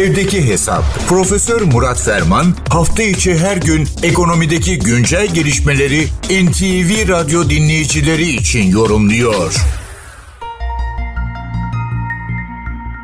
Evdeki Hesap. Profesör Murat Ferman hafta içi her gün ekonomideki güncel gelişmeleri NTV Radyo dinleyicileri için yorumluyor.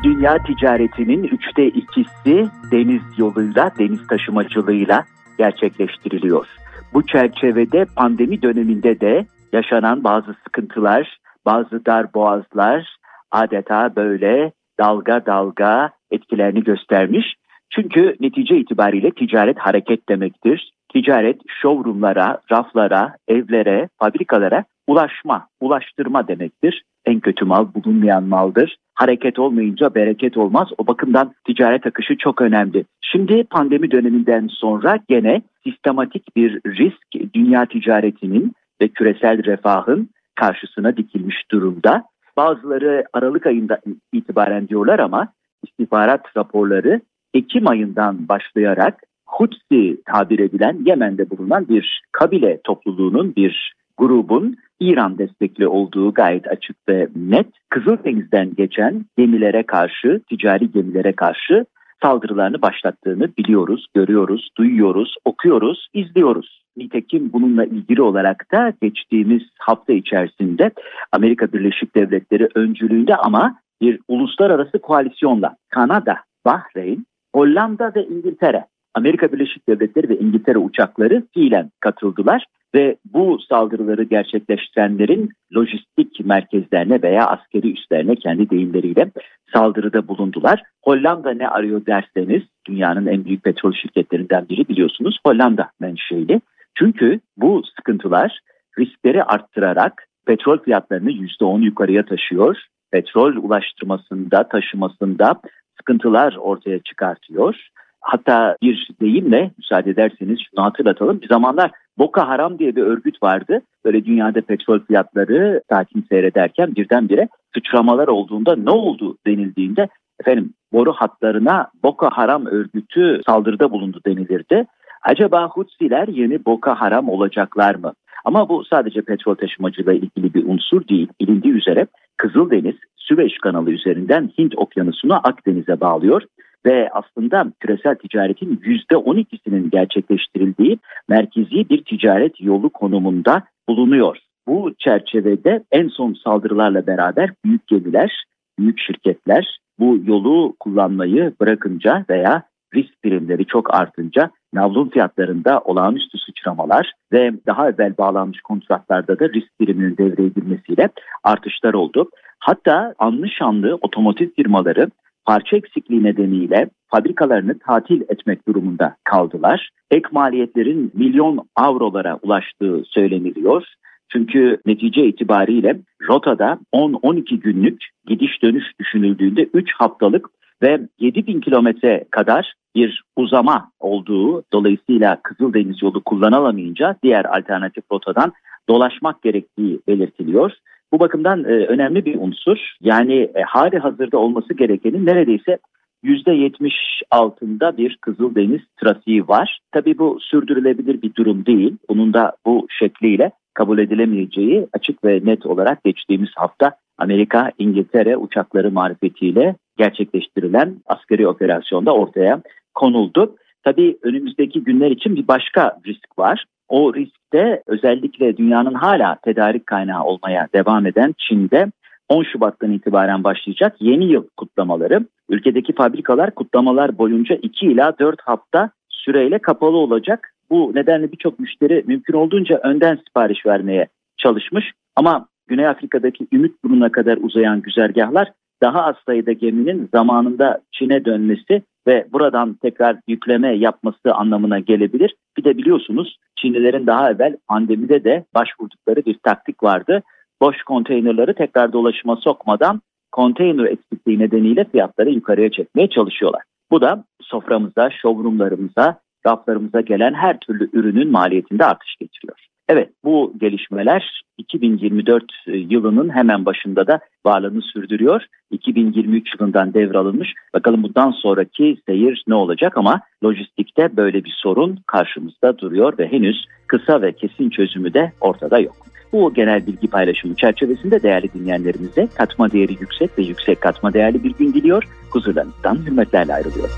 Dünya ticaretinin üçte ikisi deniz yoluyla, deniz taşımacılığıyla gerçekleştiriliyor. Bu çerçevede pandemi döneminde de yaşanan bazı sıkıntılar, bazı dar boğazlar adeta böyle dalga dalga etkilerini göstermiş. Çünkü netice itibariyle ticaret hareket demektir. Ticaret showroomlara, raflara, evlere, fabrikalara ulaşma, ulaştırma demektir. En kötü mal bulunmayan maldır. Hareket olmayınca bereket olmaz. O bakımdan ticaret akışı çok önemli. Şimdi pandemi döneminden sonra gene sistematik bir risk dünya ticaretinin ve küresel refahın karşısına dikilmiş durumda. Bazıları Aralık ayında itibaren diyorlar ama istihbarat raporları Ekim ayından başlayarak Hutsi tabir edilen Yemen'de bulunan bir kabile topluluğunun bir grubun İran destekli olduğu gayet açık ve net. Kızıldeniz'den geçen gemilere karşı, ticari gemilere karşı saldırılarını başlattığını biliyoruz, görüyoruz, duyuyoruz, okuyoruz, izliyoruz. Nitekim bununla ilgili olarak da geçtiğimiz hafta içerisinde Amerika Birleşik Devletleri öncülüğünde ama bir uluslararası koalisyonla Kanada, Bahreyn, Hollanda ve İngiltere, Amerika Birleşik Devletleri ve İngiltere uçakları fiilen katıldılar ve bu saldırıları gerçekleştirenlerin lojistik merkezlerine veya askeri üslerine kendi deyimleriyle saldırıda bulundular. Hollanda ne arıyor derseniz dünyanın en büyük petrol şirketlerinden biri biliyorsunuz Hollanda menşeli. Çünkü bu sıkıntılar riskleri arttırarak petrol fiyatlarını %10 yukarıya taşıyor. Petrol ulaştırmasında, taşımasında sıkıntılar ortaya çıkartıyor. Hatta bir deyimle müsaade ederseniz şunu hatırlatalım. Bir zamanlar Boko Haram diye bir örgüt vardı. Böyle dünyada petrol fiyatları sakin seyrederken birdenbire sıçramalar olduğunda ne oldu denildiğinde efendim boru hatlarına Boko Haram örgütü saldırıda bulundu denilirdi. Acaba Hutsiler yeni Boko Haram olacaklar mı? Ama bu sadece petrol taşımacılığı ilgili bir unsur değil. Bilindiği üzere Kızıldeniz, Süveyş kanalı üzerinden Hint okyanusunu Akdeniz'e bağlıyor ve aslında küresel ticaretin %12'sinin gerçekleştirildiği merkezi bir ticaret yolu konumunda bulunuyor. Bu çerçevede en son saldırılarla beraber büyük gemiler, büyük şirketler bu yolu kullanmayı bırakınca veya risk birimleri çok artınca navlun fiyatlarında olağanüstü sıçramalar ve daha evvel bağlanmış kontratlarda da risk biriminin devreye girmesiyle artışlar oldu. Hatta anlı şanlı otomotiv firmaları parça eksikliği nedeniyle fabrikalarını tatil etmek durumunda kaldılar. Ek maliyetlerin milyon avrolara ulaştığı söyleniliyor. Çünkü netice itibariyle rotada 10-12 günlük gidiş dönüş düşünüldüğünde 3 haftalık ve 7 bin kilometre kadar bir uzama olduğu dolayısıyla Kızıldeniz yolu kullanılamayınca diğer alternatif rotadan dolaşmak gerektiği belirtiliyor. Bu bakımdan e, önemli bir unsur. Yani e, hali hazırda olması gerekenin neredeyse %70 altında bir Kızıldeniz trafiği var. Tabii bu sürdürülebilir bir durum değil. Bunun da bu şekliyle kabul edilemeyeceği açık ve net olarak geçtiğimiz hafta Amerika, İngiltere uçakları marifetiyle gerçekleştirilen askeri operasyonda ortaya konuldu. Tabii önümüzdeki günler için bir başka risk var. O riskte özellikle dünyanın hala tedarik kaynağı olmaya devam eden Çin'de 10 Şubat'tan itibaren başlayacak yeni yıl kutlamaları. Ülkedeki fabrikalar kutlamalar boyunca 2 ila 4 hafta süreyle kapalı olacak. Bu nedenle birçok müşteri mümkün olduğunca önden sipariş vermeye çalışmış. Ama Güney Afrika'daki Ümit Burnu'na kadar uzayan güzergahlar daha az sayıda geminin zamanında Çin'e dönmesi ve buradan tekrar yükleme yapması anlamına gelebilir. Bir de biliyorsunuz Çinlilerin daha evvel pandemide de başvurdukları bir taktik vardı. Boş konteynerları tekrar dolaşıma sokmadan konteyner eksikliği nedeniyle fiyatları yukarıya çekmeye çalışıyorlar. Bu da soframıza, showroomlarımıza, raflarımıza gelen her türlü ürünün maliyetinde artış getiriyor. Evet bu gelişmeler 2024 e, yılının hemen başında da varlığını sürdürüyor. 2023 yılından devralınmış. Bakalım bundan sonraki seyir ne olacak ama lojistikte böyle bir sorun karşımızda duruyor ve henüz kısa ve kesin çözümü de ortada yok. Bu genel bilgi paylaşımı çerçevesinde değerli dinleyenlerimize katma değeri yüksek ve yüksek katma değerli bir gün diliyor. Huzurlarınızdan hürmetlerle ayrılıyor.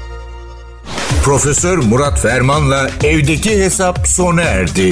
Profesör Murat Ferman'la evdeki hesap sona erdi.